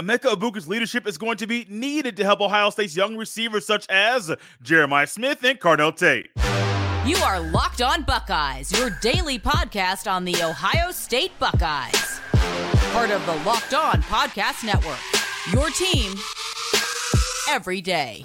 Emeka Egbuka's leadership is going to be needed to help Ohio State's young receivers such as Jeremiah Smith and Carnell Tate. You are Locked On Buckeyes, your daily podcast on the Ohio State Buckeyes. Part of the Locked On Podcast Network. Your team every day.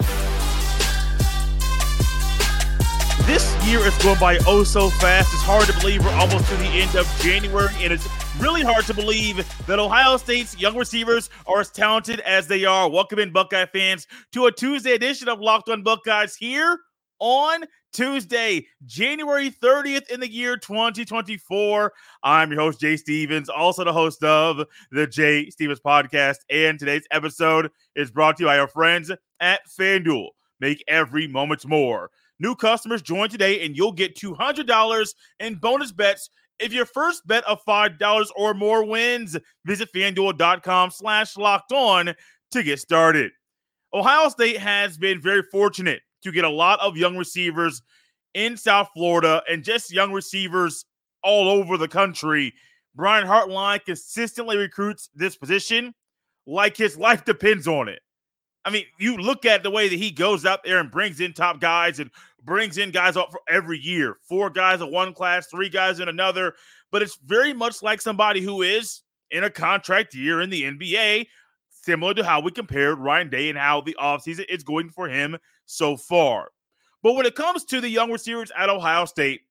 This year is going by oh so fast. It's hard to believe we're almost to the end of January, and it's really hard to believe that Ohio State's young receivers are as talented as they are. Welcome in, Buckeye fans, to a Tuesday edition of Locked On Buckeyes here on Tuesday, January 30th in the year 2024. I'm your host, Jay Stephens, also the host of the Jay Stephens podcast. And today's episode is brought to you by our friends at FanDuel. Make every moment more. New customers join today and you'll get $200 in bonus bets if your first bet of $5 or more wins. Visit fanduel.com slash locked on to get started. Ohio State has been very fortunate to get a lot of young receivers in South Florida and just young receivers all over the country. Brian Hartline consistently recruits this position like his life depends on it. I mean, you look at the way that he goes out there and brings in top guys and brings in guys up for every year. Four guys in one class, three guys in another. But it's very much like somebody who is in a contract year in the NBA, similar to how we compared Ryan Day and how the offseason is going for him so far. But when it comes to the young receivers at Ohio State,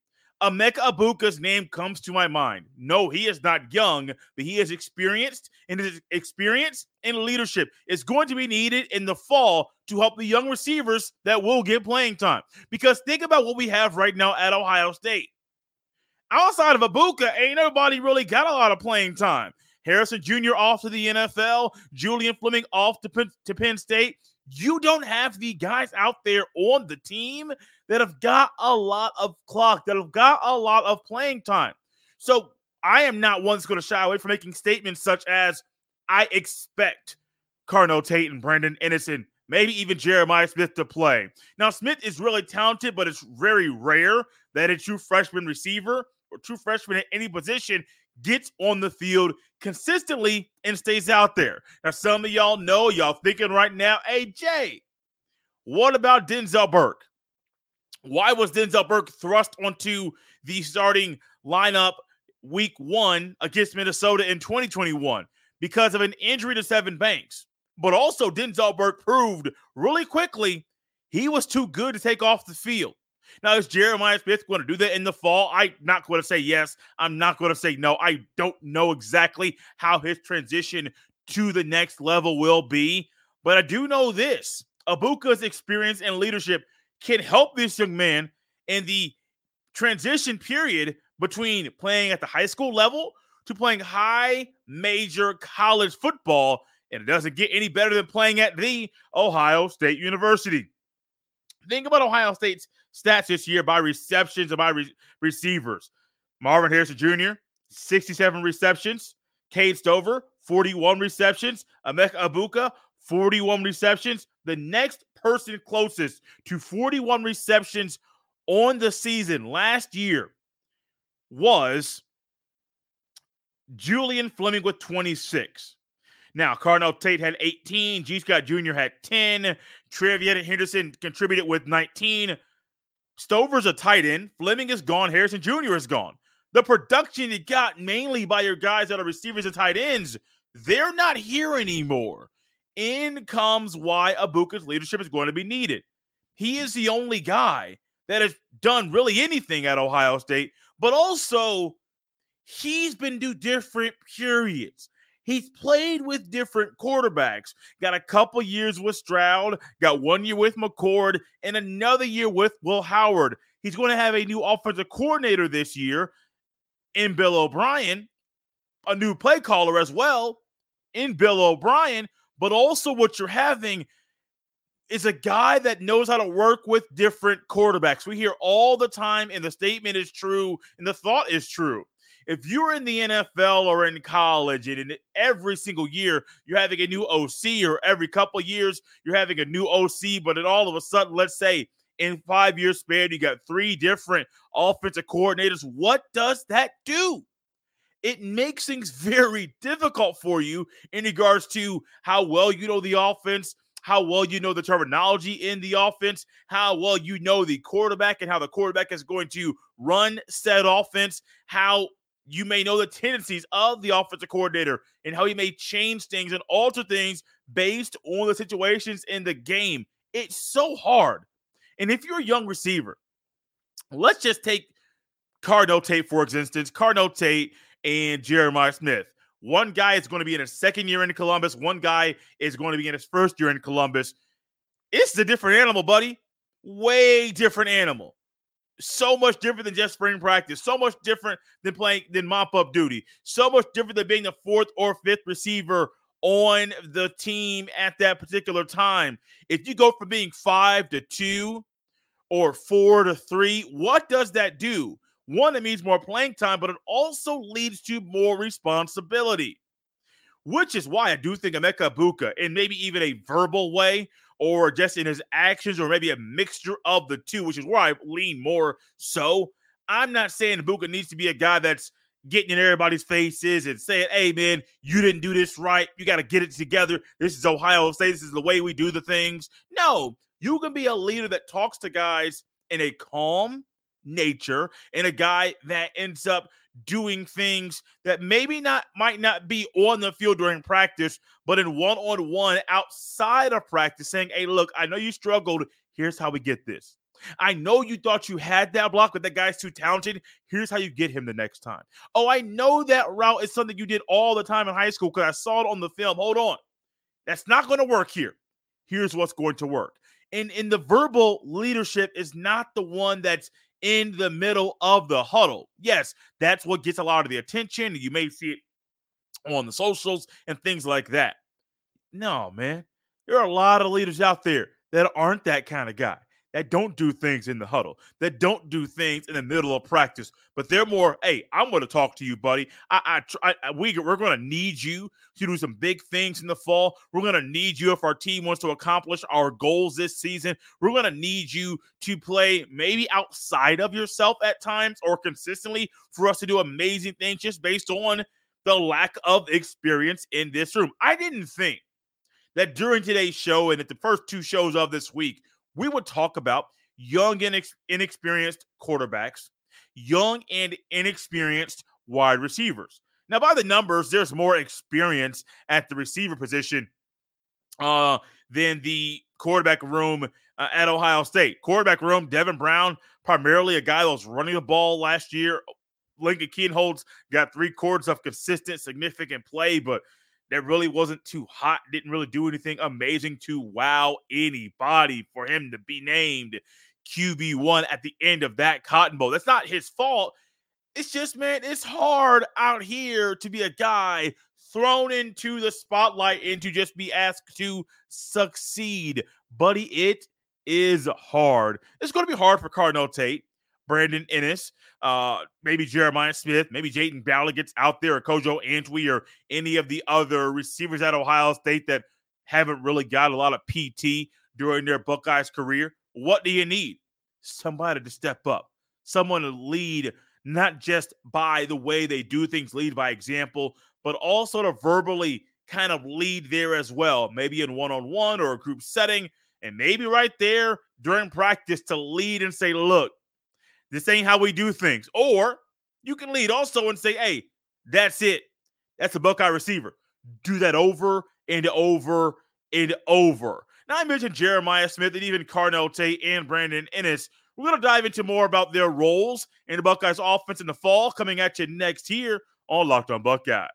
Emeka Egbuka's name comes to my mind. No, he is not young, but he is experienced, and his experience and leadership is going to be needed in the fall to help the young receivers that will get playing time. Because think about what we have right now at Ohio State. Outside of Abuka, ain't nobody really got a lot of playing time. Harrison Jr. off to the NFL, Julian Fleming off to Penn, to Penn State. You don't have the guys out there on the team that have got a lot of clock, that have got a lot of playing time. So I am not one that's going to shy away from making statements such as I expect Carnell Tate and Brandon Inniss, maybe even Jeremiah Smith to play. Now, Smith is really talented, but it's very rare that a true freshman receiver or true freshman at any position gets on the field consistently and stays out there. Now, some of y'all know, y'all thinking right now, hey, Jay, what about Denzel Burke? Why was Denzel Burke thrust onto the starting lineup week one against Minnesota in 2021? Because of an injury to Sevyn Banks. But also, Denzel Burke proved really quickly he was too good to take off the field. Now, is Jeremiah Smith going to do that in the fall? I'm not going to say yes. I'm not going to say no. I don't know exactly how his transition to the next level will be, but I do know this Egbuka's experience and leadership can help this young man in the transition period between playing at the high school level to playing high major college football. And it doesn't get any better than playing at the Ohio State University. Think about Ohio State's stats this year by receptions and by re- receivers. Marvin Harrison Jr., 67 receptions. Cade Stover, 41 receptions. Emeka Egbuka, 41 receptions. The next person closest to 41 receptions on the season last year was Julian Fleming with 26. Now, Carnell Tate had 18. Gee Scott Jr. had 10. TreVeyon Henderson contributed with 19. Stover's a tight end. Fleming is gone. Harrison Jr. is gone. The production you got mainly by your guys that are receivers and tight ends, they're not here anymore. In comes why Egbuka's leadership is going to be needed. He is the only guy that has done really anything at Ohio State, but also he's been to different periods. He's played with different quarterbacks. Got a couple years with Stroud, got one year with McCord, and another year with Will Howard. He's going to have a new offensive coordinator this year in Bill O'Brien, a new play caller as well in Bill O'Brien. But also, what you're having is a guy that knows how to work with different quarterbacks. We hear all the time, and the statement is true, and the thought is true if you're in the NFL or in college and every single year you're having a new OC or every couple years you're having a new OC, but then all of a sudden, let's say in five years span, you got three different offensive coordinators. What does that do? it makes things very difficult for you in regards to how well you know the offense, how well you know the terminology in the offense, how well you know the quarterback and how the quarterback is going to run said offense, how you may know the tendencies of the offensive coordinator and how he may change things and alter things based on the situations in the game. It's so hard. And if you're a young receiver, let's just take Carnell Tate, for instance. Carnell Tate and Jeremiah Smith. One guy is going to be in his second year in Columbus. One guy is going to be in his first year in Columbus. It's a different animal, buddy. Way different animal. So much different than just spring practice. So much different than playing than mop up duty. So much different than being the fourth or fifth receiver on the team at that particular time. If you go from being five to two or four to three, what does that do? One, it means more playing time, but it also leads to more responsibility, which is why I do think Emeka Egbuka, in maybe even a verbal way, or just in his actions, or maybe a mixture of the two, which is where I lean more so. I'm not saying Egbuka needs to be a guy that's getting in everybody's faces and saying, hey, man, you didn't do this right. You got to get it together. This is Ohio State. This is the way we do the things. No, you can be a leader that talks to guys in a calm, nature and a guy that ends up doing things that maybe not might not be on the field during practice, but in one-on-one outside of practice, saying, Hey, look, I know you struggled. Here's how we get this. I know you thought you had that block, but that guy's too talented. Here's how you get him the next time. Oh, I know that route is something you did all the time in high school because I saw it on the film. Hold on. That's not going to work here. Here's what's going to work. And in the verbal leadership is not the one that's in the middle of the huddle. Yes, that's what gets a lot of the attention. You may see it on the socials and things like that. No, man. There are a lot of leaders out there that aren't that kind of guy that don't do things in the huddle, that don't do things in the middle of practice, but they're more, hey, I'm going to talk to you, buddy. I, I, I we, we're going to need you to do some big things in the fall. We're going to need you if our team wants to accomplish our goals this season. We're going to need you to play maybe outside of yourself at times or consistently for us to do amazing things just based on the lack of experience in this room. I didn't think that during today's show and at the first two shows of this week, we would talk about young and inexperienced quarterbacks, young and inexperienced wide receivers. Now, by the numbers, there's more experience at the receiver position uh, than the quarterback room uh, at Ohio State. Quarterback room, Devin Brown, primarily a guy that was running the ball last year. Lincoln Kienholz got three quarters of consistent, significant play, but that really wasn't too hot, didn't really do anything amazing to wow anybody for him to be named QB1 at the end of that Cotton Bowl. That's not his fault. It's just, man, it's hard out here to be a guy thrown into the spotlight and to just be asked to succeed. Buddy, it is hard. It's going to be hard for Carnell Tate. Brandon Inniss, uh, maybe Jeremiah Smith, maybe Jayden Ballard gets out there, or Kojo Antwi, or any of the other receivers at Ohio State that haven't really got a lot of PT during their Buckeyes career. What do you need? Somebody to step up, someone to lead, not just by the way they do things, lead by example, but also to verbally kind of lead there as well, maybe in one on one or a group setting, and maybe right there during practice to lead and say, look, this ain't how we do things. Or you can lead also and say, hey, that's it. That's a Buckeye receiver. Do that over and over and over. Now, I mentioned Jeremiah Smith and even Carnell Tate and Brandon Inniss. We're going to dive into more about their roles in the Buckeyes offense in the fall coming at you next here on Locked on Buckeyes.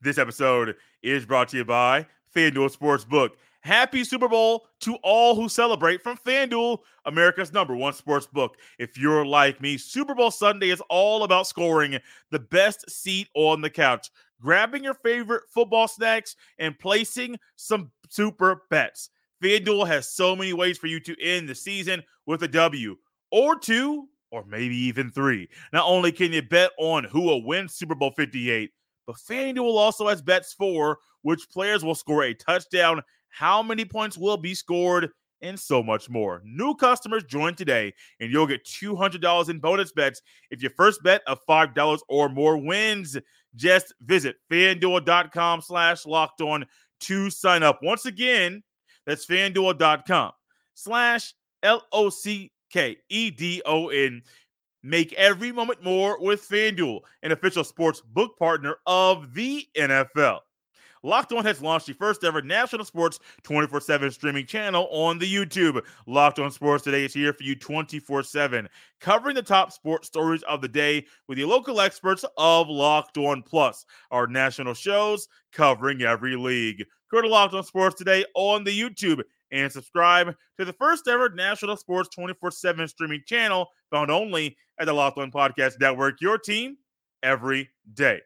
This episode is brought to you by FanDuel Sportsbook. Happy Super Bowl to all who celebrate from FanDuel, America's number one sports book. If you're like me, Super Bowl Sunday is all about scoring the best seat on the couch, grabbing your favorite football snacks, and placing some super bets. FanDuel has so many ways for you to end the season with a W or two or maybe even three. Not only can you bet on who will win Super Bowl 58, but FanDuel also has bets for which players will score a touchdown how many points will be scored and so much more. New customers join today and you'll get $200 in bonus bets if your first bet of $5 or more wins. Just visit fanduel.com slash locked on to sign up. Once again, that's fanduel.com slash L O C K E D O N. Make every moment more with FanDuel, an official sports book partner of the NFL. Locked On has launched the first ever national sports 24 7 streaming channel on the YouTube. Locked On Sports Today is here for you 24 7, covering the top sports stories of the day with the local experts of Locked On Plus, our national shows covering every league. Go to Locked On Sports Today on the YouTube and subscribe to the first ever national sports 24 7 streaming channel found only at the Locked On Podcast Network. Your team every day.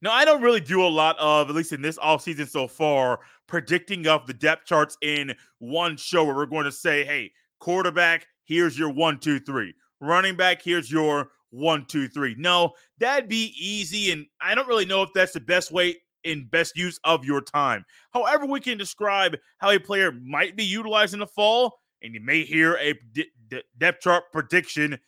Now, I don't really do a lot of, at least in this off season so far, predicting of the depth charts in one show where we're going to say, hey, quarterback, here's your one, two, three. Running back, here's your one, two, three. No, that'd be easy. And I don't really know if that's the best way in best use of your time. However, we can describe how a player might be utilized in the fall, and you may hear a depth chart prediction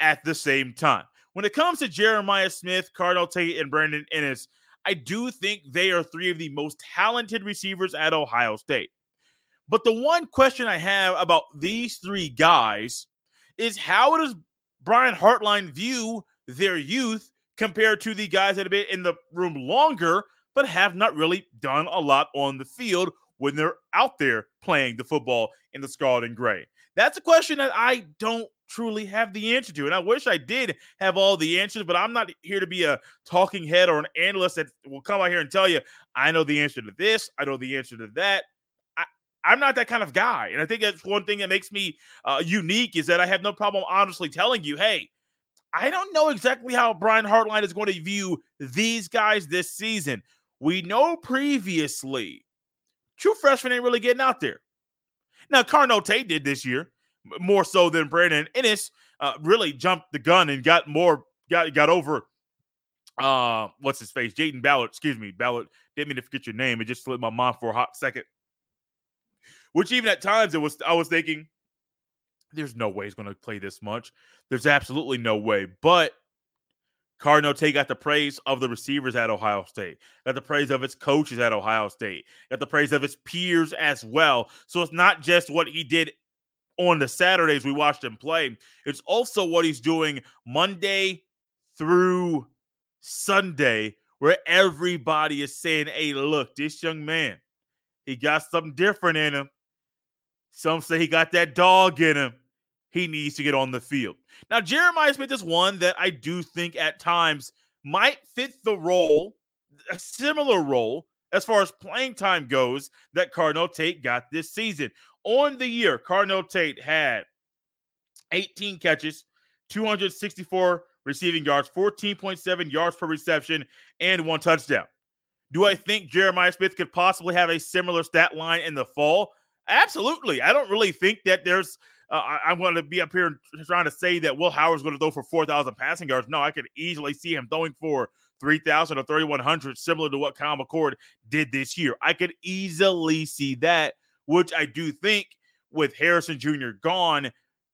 at the same time. When it comes to Jeremiah Smith, Carnell Tate, and Brandon Inniss, I do think they are three of the most talented receivers at Ohio State. But the one question I have about these three guys is how does Brian Hartline view their youth compared to the guys that have been in the room longer but have not really done a lot on the field when they're out there playing the football in the scarlet and gray? That's a question that I don't truly have the answer to. And I wish I did have all the answers, but I'm not here to be a talking head or an analyst that will come out here and tell you, I know the answer to this, I know the answer to that. I'm not that kind of guy. And I think that's one thing that makes me uh, unique is that I have no problem honestly telling you, hey, I don't know exactly how Brian Hartline is going to view these guys this season. We know previously, true freshmen ain't really getting out there. Now, Carnell Tate did this year more so than Brandon Inniss. Uh, really jumped the gun and got more got got over. Uh, what's his face? Jayden Ballard. Excuse me, Ballard. Didn't mean to forget your name. It just slipped my mind for a hot second. Which even at times it was I was thinking, there's no way he's going to play this much. There's absolutely no way. But Carnell Tate got the praise of the receivers at Ohio State, got the praise of its coaches at Ohio State, got the praise of his peers as well. So it's not just what he did on the Saturdays we watched him play, it's also what he's doing Monday through Sunday, where everybody is saying, Hey, look, this young man, he got something different in him. Some say he got that dog in him he needs to get on the field. Now, Jeremiah Smith is one that I do think at times might fit the role, a similar role as far as playing time goes that Carnell Tate got this season. On the year, Carnell Tate had 18 catches, 264 receiving yards, 14.7 yards per reception, and one touchdown. Do I think Jeremiah Smith could possibly have a similar stat line in the fall? Absolutely. I don't really think that there's uh, I, am going to be up here trying to say that Will Howard's going to throw for 4,000 passing yards. No, I could easily see him throwing for 3,000 or 3,100, similar to what Kyle McCord did this year. I could easily see that, which I do think with Harrison Jr. gone,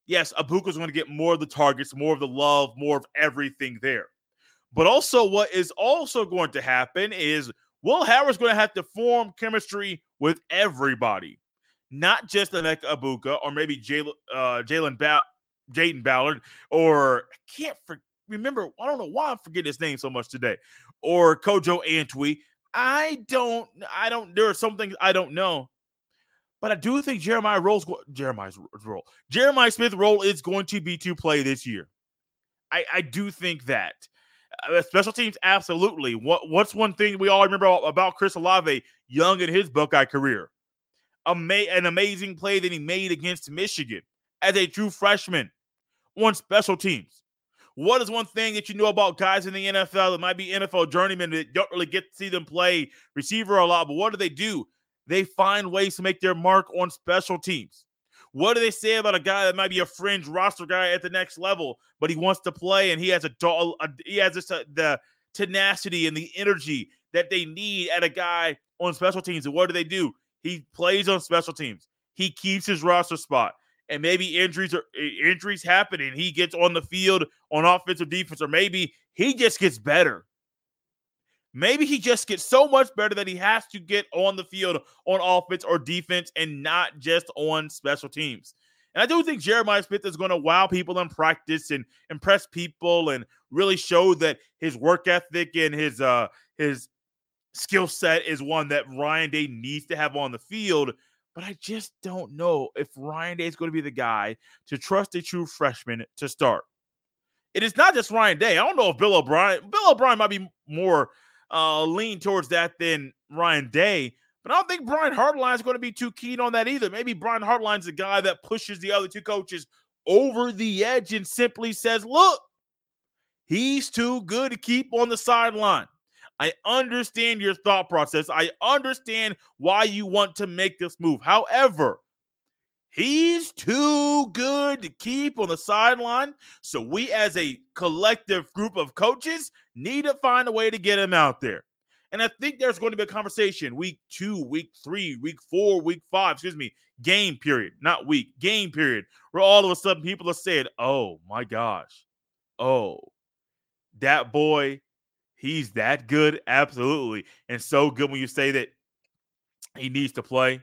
yes, Egbuka's going to get more of the targets, more of the love, more of everything there. But also, what is also going to happen is Will Howard's going to have to form chemistry with everybody not just Emeka Egbuka or maybe Jalen uh, ba- Jayden Ballard or I can't for- remember. I don't know why I'm forgetting his name so much today. Or Kojo Antwi. I don't. I don't. There are some things I don't know. But I do think Jeremiah rolls Jeremiah's role. Jeremiah Smith's role is going to be to play this year. I, I do think that. Uh, special teams, absolutely. What what's one thing we all remember about Chris Olave, young in his Buckeye career? ama- an amazing play that he made against Michigan as a true freshman on special teams. What is one thing that you know about guys in the NFL that might be NFL journeymen that don't really get to see them play receiver a lot? But what do they do? They find ways to make their mark on special teams. What do they say about a guy that might be a fringe roster guy at the next level, but he wants to play and he has a, a he has this, uh, the tenacity and the energy that they need at a guy on special teams? And what do they do? He plays on special teams. he keeps his roster spot. And maybe injuries are injuries happen and he gets on the field on offensive defense, or maybe he just gets better. Maybe he just gets so much better that he has to get on the field on offense or defense and not just on special teams. And I do think Jeremiah Smith is going to wow people in practice and impress people and really show that his work ethic and his uh his skill set is one that Ryan Day needs to have on the field. But I just don't know if Ryan Day is going to be the guy to trust a true freshman to start. It is not just Ryan Day. I don't know if Bill O'Brien, Bill O'Brien might be more uh, lean towards that than Ryan Day. But I don't think Brian Hartline is going to be too keen on that either. Maybe Brian Hartline's the guy that pushes the other two coaches over the edge and simply says, look, he's too good to keep on the sideline. I understand your thought process. I understand why you want to make this move. However, he's too good to keep on the sideline. So we, as a collective group of coaches, need to find a way to get him out there. And I think there's going to be a conversation week two, week three, week four, week five, excuse me, game period, not week, game period, where all of a sudden people are saying, oh my gosh, oh, that boy He's that good, absolutely, and so good when you say that he needs to play.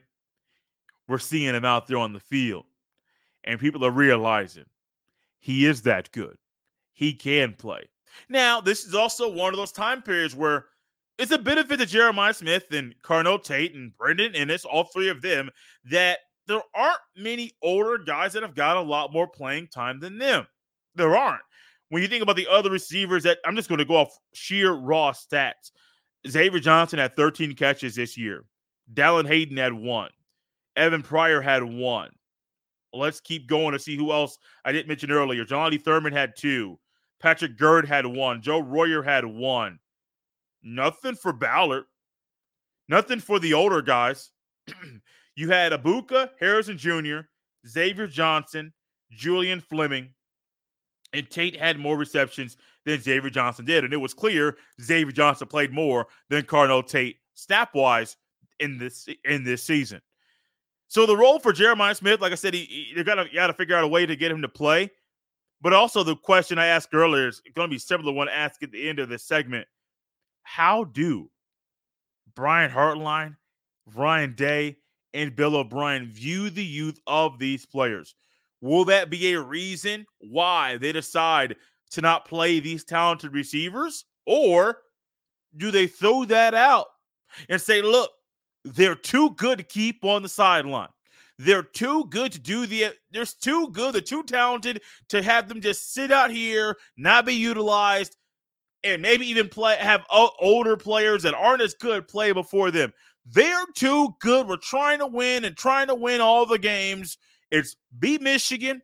We're seeing him out there on the field, and people are realizing he is that good. He can play. Now, this is also one of those time periods where it's a benefit to Jeremiah Smith and Carnell Tate and Brandon Inniss, all three of them, that there aren't many older guys that have got a lot more playing time than them. There aren't when you think about the other receivers that I'm just going to go off sheer raw stats. Xavier Johnson had 13 catches this year. Dallan Hayden had one. Evan Pryor had one. Let's keep going to see who else I didn't mention earlier. Johnny Thurman had two. Patrick Gurd had one. Joe Royer had one. Nothing for Ballard. Nothing for the older guys. you had Egbuka, Harrison Jr., Xavier Johnson, Julian Fleming, and Tate had more receptions than Xavier Johnson did. And it was clear Xavier Johnson played more than Carnell Tate snap wise in this in this season. So the role for Jeremiah Smith, like I said, he, he they're gonna got to figure out a way to get him to play. But also the question I asked earlier is going to be similar one asked at the end of this segment. How do Brian Hartline, Ryan Day, and Bill O'Brien view the youth of these players? Will that be a reason why they decide to not play these talented receivers? Or do they throw that out and say, look, they're too good to keep on the sideline? They're too good to do the. They're too good. They're too talented to have them just sit out here, not be utilized, and maybe even play have older players that aren't as good play before them. They're too good. We're trying to win and trying to win all the games. It's beat Michigan,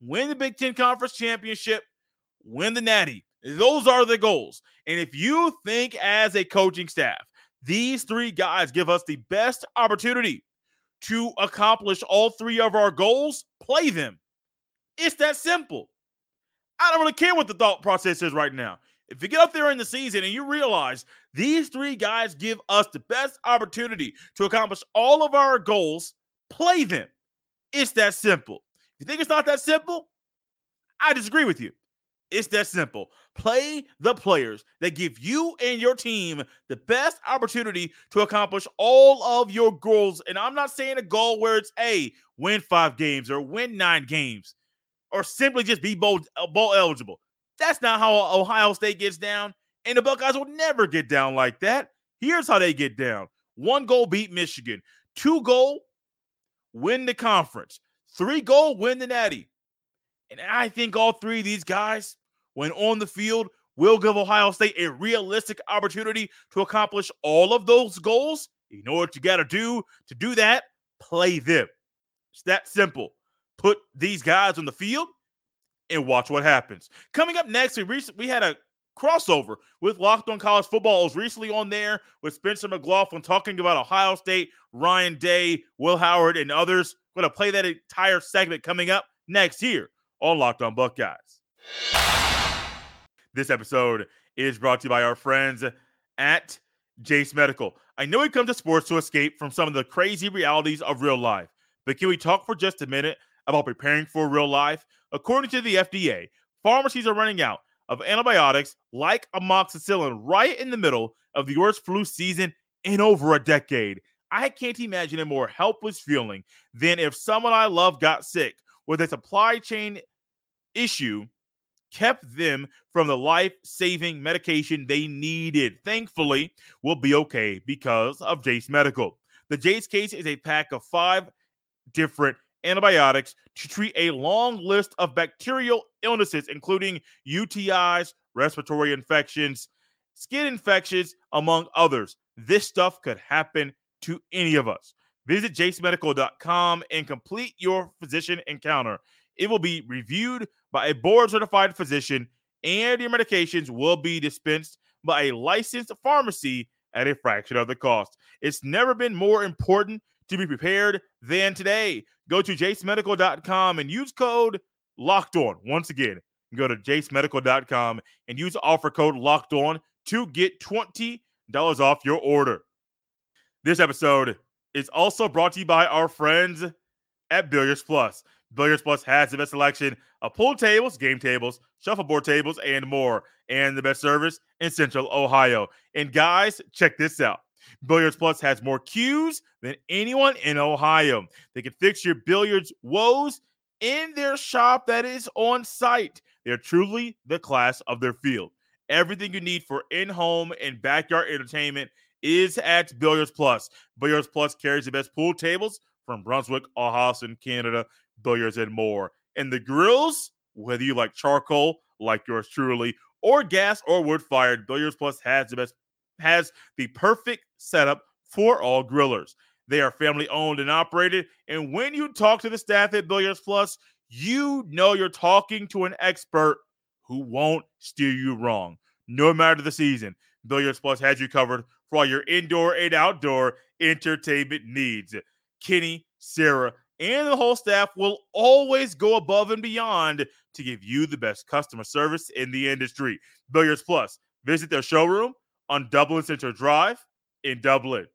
win the Big Ten Conference Championship, win the Natty. Those are the goals. And if you think as a coaching staff, these three guys give us the best opportunity to accomplish all three of our goals, play them. It's that simple. I don't really care what the thought process is right now. If you get up there in the season and you realize these three guys give us the best opportunity to accomplish all of our goals, play them. It's that simple. You think it's not that simple, I disagree with you. It's that simple. Play the players that give you and your team the best opportunity to accomplish all of your goals. And I'm not saying a goal where it's a win five games or win nine games or simply just be bowl, uh, bowl eligible. That's not how Ohio State gets down. And the Buckeyes will never get down like that. Here's how they get down one goal beat Michigan, two goal win the conference. Three goal, win the natty. And I think all three of these guys, when on the field, will give Ohio State a realistic opportunity to accomplish all of those goals. You know what you got to do to do that? Play them. It's that simple. Put these guys on the field and watch what happens. Coming up next, we recently we had a crossover with Locked On College Football. I was recently on there with Spencer McLaughlin talking about Ohio State, Ryan Day, Will Howard, and others. Going to play that entire segment coming up next here on Locked On Buckeyes. This episode is brought to you by our friends at Jase Medical. I know we come to sports to escape from some of the crazy realities of real life, But can we talk for just a minute about preparing for real life? According to the FDA, pharmacies are running out of antibiotics like amoxicillin right in the middle of the worst flu season in over a decade. I can't imagine a more helpless feeling than if someone I love got sick with a supply chain issue kept them from the life saving medication they needed. Thankfully, we'll be okay because of Jase Medical. The Jase case is a pack of five different antibiotics to treat a long list of bacterial illnesses, including UTIs, respiratory infections, skin infections, among others. This stuff could happen to any of us. Visit jasemedical.com and complete your physician encounter. It will be reviewed by a board certified physician, and your medications will be dispensed by a licensed pharmacy at a fraction of the cost. It's never been more important to be prepared than today. Go to jasemedical.com and use code locked on. Once again, go to jasemedical.com and use offer code locked on to get $20 off your order. This episode is also brought to you by our friends at Billiards Plus. Billiards Plus has the best selection of pool tables, game tables, shuffleboard tables, and more, and the best service in Central Ohio. And guys, check this out. Billiards Plus has more cues than anyone in Ohio. They can fix your billiards woes in their shop that is on site. They're truly the class of their field. Everything you need for in home and backyard entertainment is at Billiards Plus. Billiards Plus carries the best pool tables from Brunswick, Ohio, and Canada, billiards, and more. And the grills, whether you like charcoal, like yours truly, or gas or wood fired, Billiards Plus has the best has the perfect setup for all grillers. They are family owned and operated. And when you talk to the staff at Billiards Plus, you know you're talking to an expert who won't steer you wrong, no matter the season. Billiards Plus has you covered for all your indoor and outdoor entertainment needs. Kenny, Sarah, and the whole staff will always go above and beyond to give you the best customer service in the industry. Billiards Plus. Visit their showroom on Dublin Center Drive in Dublin.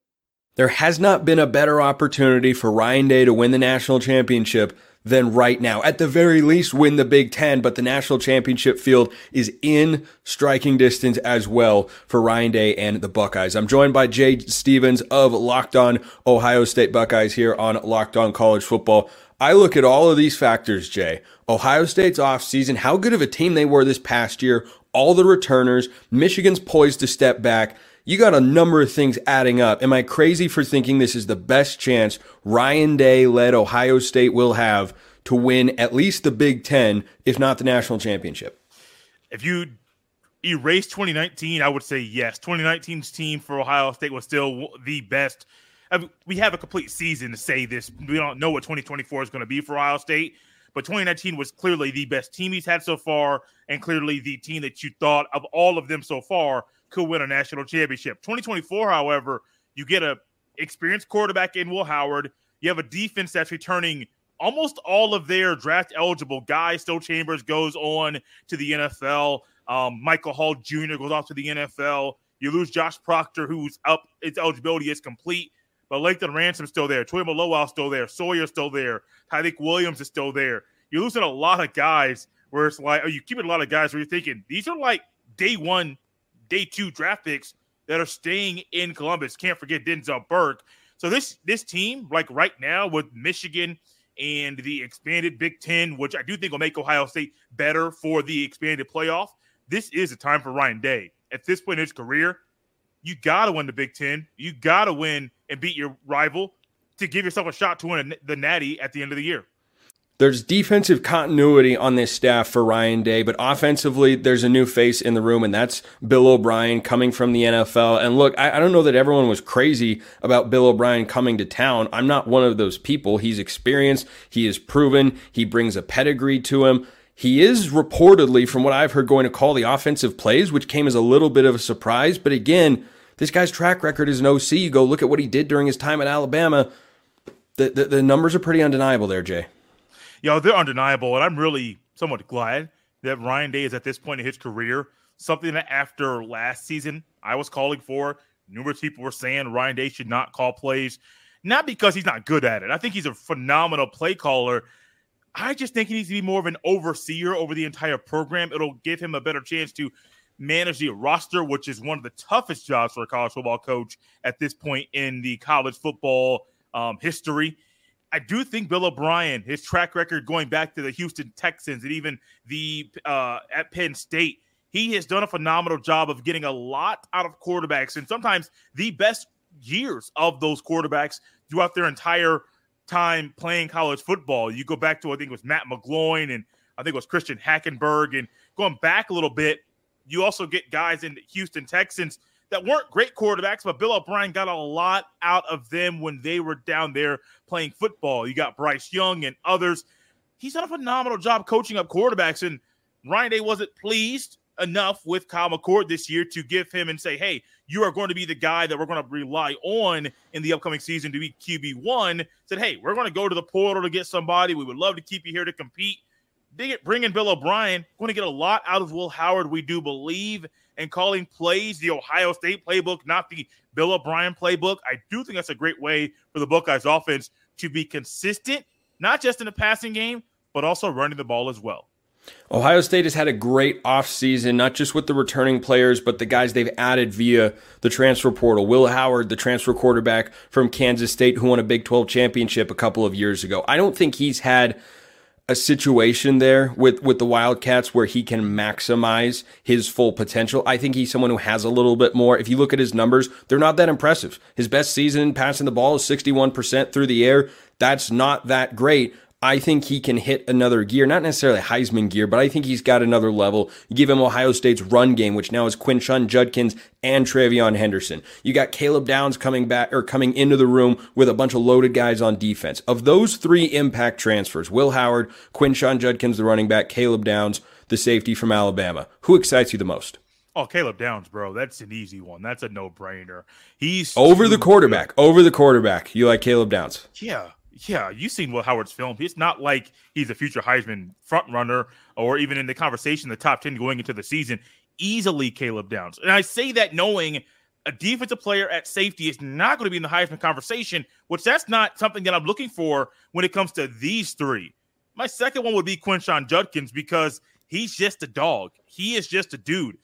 There has not been a better opportunity for Ryan Day to win the national championship than right now. At the very least, win the Big Ten, but the national championship field is in striking distance as well for Ryan Day and the Buckeyes. I'm joined by Jay Stephens of Locked On Ohio State Buckeyes here on Locked On College Football. I look at all of these factors, Jay. Ohio State's offseason, how good of a team they were this past year, all the returners, Michigan's poised to step back you got a number of things adding up. Am I crazy for thinking this is the best chance Ryan Day led Ohio State will have to win at least the Big Ten, if not the national championship? If you erase 2019, I would say yes. 2019's team for Ohio State was still the best. I mean, we have a complete season to say this. We don't know what 2024 is going to be for Ohio State, but 2019 was clearly the best team he's had so far, and clearly the team that you thought of all of them so far could win a national championship. 2024, however, you get a experienced quarterback in Will Howard. You have a defense that's returning almost all of their draft eligible guys. Steele Chambers goes on to the NFL. Um, Michael Hall Jr. goes off to the NFL. You lose Josh Proctor, who's up, Its eligibility is complete. But Lathan Ransom's still there. Troy Malowal's still there. Sawyer's still there. Tyleik Williams is still there. You're losing a lot of guys where it's like, oh, you keeping a lot of guys where you're thinking these are like day one day two draft picks that are staying in Columbus. Can't forget Denzel Burke. So this this team, like right now with Michigan and the expanded Big Ten, which I do think will make Ohio State better for the expanded playoff, this is a time for Ryan Day. At this point in his career, you got to win the Big Ten. You got to win and beat your rival to give yourself a shot to win the Natty at the end of the year. There's defensive continuity on this staff for Ryan Day, but offensively, there's a new face in the room, and that's Bill O'Brien coming from the NFL. And look, I, I, don't know that everyone was crazy about Bill O'Brien coming to town. I'm not one of those people. He's experienced, he is proven, he brings a pedigree to him. He is reportedly, from what I've heard, going to call the offensive plays, which came as a little bit of a surprise. But again, this guy's track record is an OC. You go look at what he did during his time at Alabama. The, the, the numbers are pretty undeniable there, Jay you know, they're undeniable. And I'm really somewhat glad that Ryan Day is at this point in his career. Something that after last season I was calling for. Numerous people were saying Ryan Day should not call plays. not because he's not good at it. I think he's a phenomenal play caller. I just think he needs to be more of an overseer over the entire program. It'll give him a better chance to manage the roster, which is one of the toughest jobs for a college football coach at this point in the college football um, history. I do think Bill O'Brien, his track record going back to the Houston Texans and even the uh, at Penn State, he has done a phenomenal job of getting a lot out of quarterbacks and sometimes the best years of those quarterbacks throughout their entire time playing college football. You go back to I think it was Matt McGloin and I think it was Christian Hackenberg and going back a little bit, you also get guys in Houston Texans that weren't great quarterbacks, but Bill O'Brien got a lot out of them when they were down there playing football. You got Bryce Young and others. He's done a phenomenal job coaching up quarterbacks, and Ryan Day wasn't pleased enough with Kyle McCord this year to give him and say, hey, you are going to be the guy that we're going to rely on in the upcoming season to be QB1. Said, hey, we're going to go to the portal to get somebody. We would love to keep you here to compete. Bring in Bill O'Brien, going to get a lot out of Will Howard, we do believe, and calling plays the Ohio State playbook, not the Bill O'Brien playbook. I do think that's a great way for the Buckeyes offense to be consistent, not just in the passing game, but also running the ball as well. Ohio State has had a great offseason, not just with the returning players, but the guys they've added via the transfer portal. Will Howard, the transfer quarterback from Kansas State, who won a Big 12 championship a couple of years ago. I don't think he's had a situation there with, with the Wildcats where he can maximize his full potential. I think he's someone who has a little bit more. If you look at his numbers, they're not that impressive. His best season passing the ball is 61% through the air. That's not that great. I think he can hit another gear, not necessarily Heisman gear, but I think he's got another level. You give him Ohio State's run game, which now is Quinshon Judkins and TreVeyon Henderson. You got Caleb Downs coming back or coming into the room with a bunch of loaded guys on defense. Of those three impact transfers, Will Howard, Quinshon Judkins, the running back, Caleb Downs, the safety from Alabama, who excites you the most? Oh, Caleb Downs, bro. That's an easy one. That's a no brainer. He's over the quarterback. Over the quarterback. You like Caleb Downs? Yeah yeah, you've seen Will Howard's film. It's not like he's a future Heisman front runner or even in the conversation, the top 10 going into the season. Easily Caleb Downs. And I say that knowing a defensive player at safety is not going to be in the Heisman conversation, which that's not something that I'm looking for when it comes to these three. My second one would be Quinshon Judkins because he's just a dog. He is just a dude.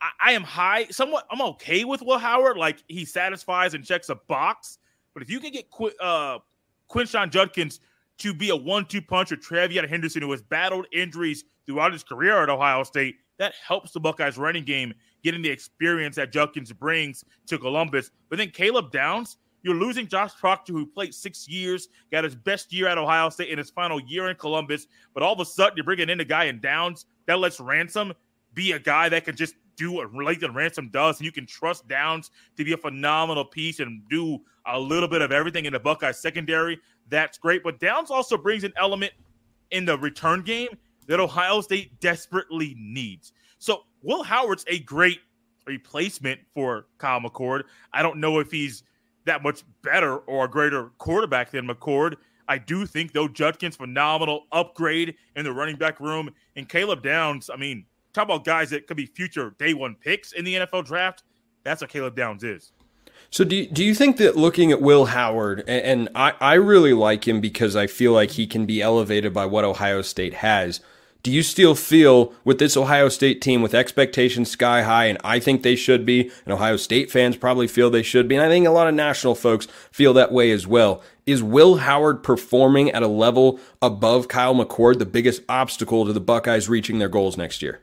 I, I am high, somewhat, I'm okay with Will Howard. Like he satisfies and checks a box. But if you can get uh, Quinshon Judkins to be a one-two punch with TreVeyon Henderson, who has battled injuries throughout his career at Ohio State. That helps the Buckeyes running game, getting the experience that Judkins brings to Columbus. But then Caleb Downs, you're losing Josh Proctor, who played six years, got his best year at Ohio State in his final year in Columbus. But all of a sudden, you're bringing in a guy in Downs that lets Ransom be a guy that can just do what Lathan Ransom does, and you can trust Downs to be a phenomenal piece and do a little bit of everything in the Buckeye secondary. That's great. But Downs also brings an element in the return game that Ohio State desperately needs. So Will Howard's a great replacement for Kyle McCord. I don't know if he's that much better or a greater quarterback than McCord. I do think though Judkins phenomenal upgrade in the running back room and Caleb Downs. I mean, talk about guys that could be future day one picks in the NFL draft. That's what Caleb Downs is. So do you, do you think that looking at Will Howard and, and I, I really like him because I feel like he can be elevated by what Ohio State has. Do you still feel with this Ohio State team with expectations sky high, and I think they should be, and Ohio State fans probably feel they should be, and I think a lot of national folks feel that way as well. Is Will Howard performing at a level above Kyle McCord the biggest obstacle to the Buckeyes reaching their goals next year?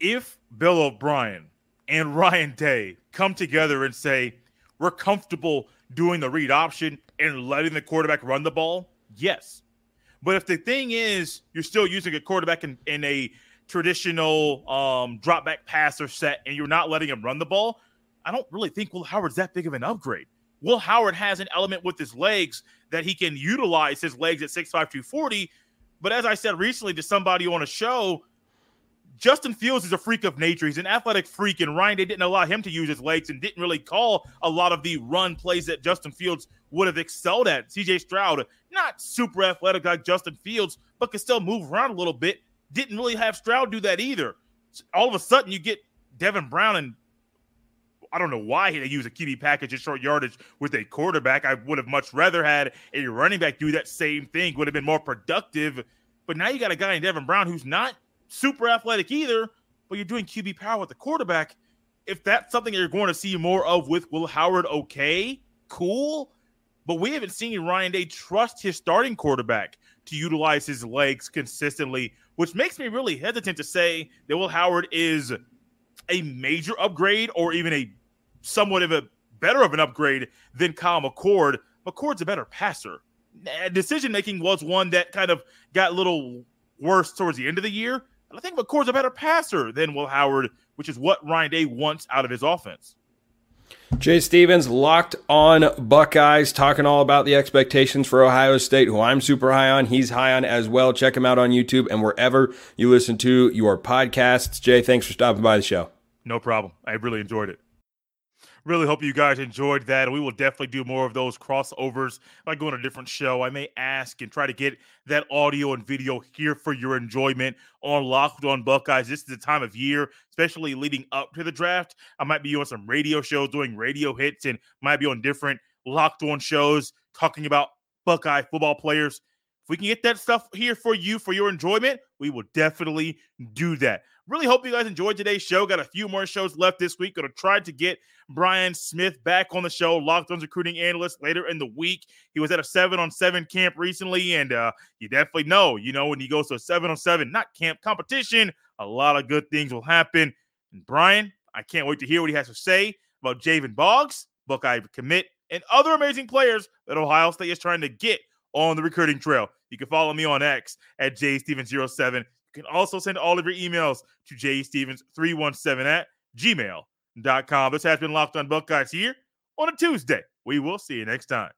If Bill O'Brien and Ryan Day come together and say, we're comfortable doing the read option and letting the quarterback run the ball, yes. But if the thing is you're still using a quarterback in, in a traditional um, drop back passer set and you're not letting him run the ball, I don't really think Will Howard's that big of an upgrade. Will Howard has an element with his legs that he can utilize his legs at 6'5, 240. But as I said recently to somebody on a show, Justin Fields is a freak of nature. He's an athletic freak, and Ryan Day didn't allow him to use his legs and didn't really call a lot of the run plays that Justin Fields would have excelled at. CJ Stroud, not super athletic like Justin Fields, but could still move around a little bit. Didn't really have Stroud do that either. All of a sudden, you get Devin Brown and I don't know why they use a QB package and short yardage with a quarterback. I would have much rather had a running back do that same thing. Would have been more productive. But now you got a guy in Devin Brown who's not super athletic either, but you're doing QB power with the quarterback. If that's something that you're going to see more of with Will Howard, okay, cool. But we haven't seen Ryan Day trust his starting quarterback to utilize his legs consistently, which makes me really hesitant to say that Will Howard is a major upgrade or even a somewhat of a better of an upgrade than Kyle McCord. McCord's a better passer. Decision making was one that kind of got a little worse towards the end of the year. I think McCord's a better passer than Will Howard, which is what Ryan Day wants out of his offense. Jay Stephens, locked on Buckeyes, talking all about the expectations for Ohio State, who I'm super high on. He's high on as well. Check him out on YouTube and wherever you listen to your podcasts. Jay, thanks for stopping by the show. No problem. I really enjoyed it. Really hope you guys enjoyed that. We will definitely do more of those crossovers. Like going to a different show, I may ask and try to get that audio and video here for your enjoyment on Locked On Buckeyes. This is the time of year, especially leading up to the draft. I might be on some radio shows doing radio hits and might be on different Locked On shows talking about Buckeye football players. If we can get that stuff here for you for your enjoyment, we will definitely do that. Really hope you guys enjoyed today's show. Got a few more shows left this week. Gonna try to get Brian Smith back on the show, Locked recruiting analyst later in the week. He was at a seven on seven camp recently, and uh, you definitely know, you know, when he goes to a seven on seven, not camp competition, a lot of good things will happen. And Brian, I can't wait to hear what he has to say about Javen Boggs, Buckeye commit, and other amazing players that Ohio State is trying to get on the recruiting trail. You can follow me on X at jstevens07 can also send all of your emails to jstevens317 at gmail.com. This has been Locked on Buckeyes here on a Tuesday. We will see you next time.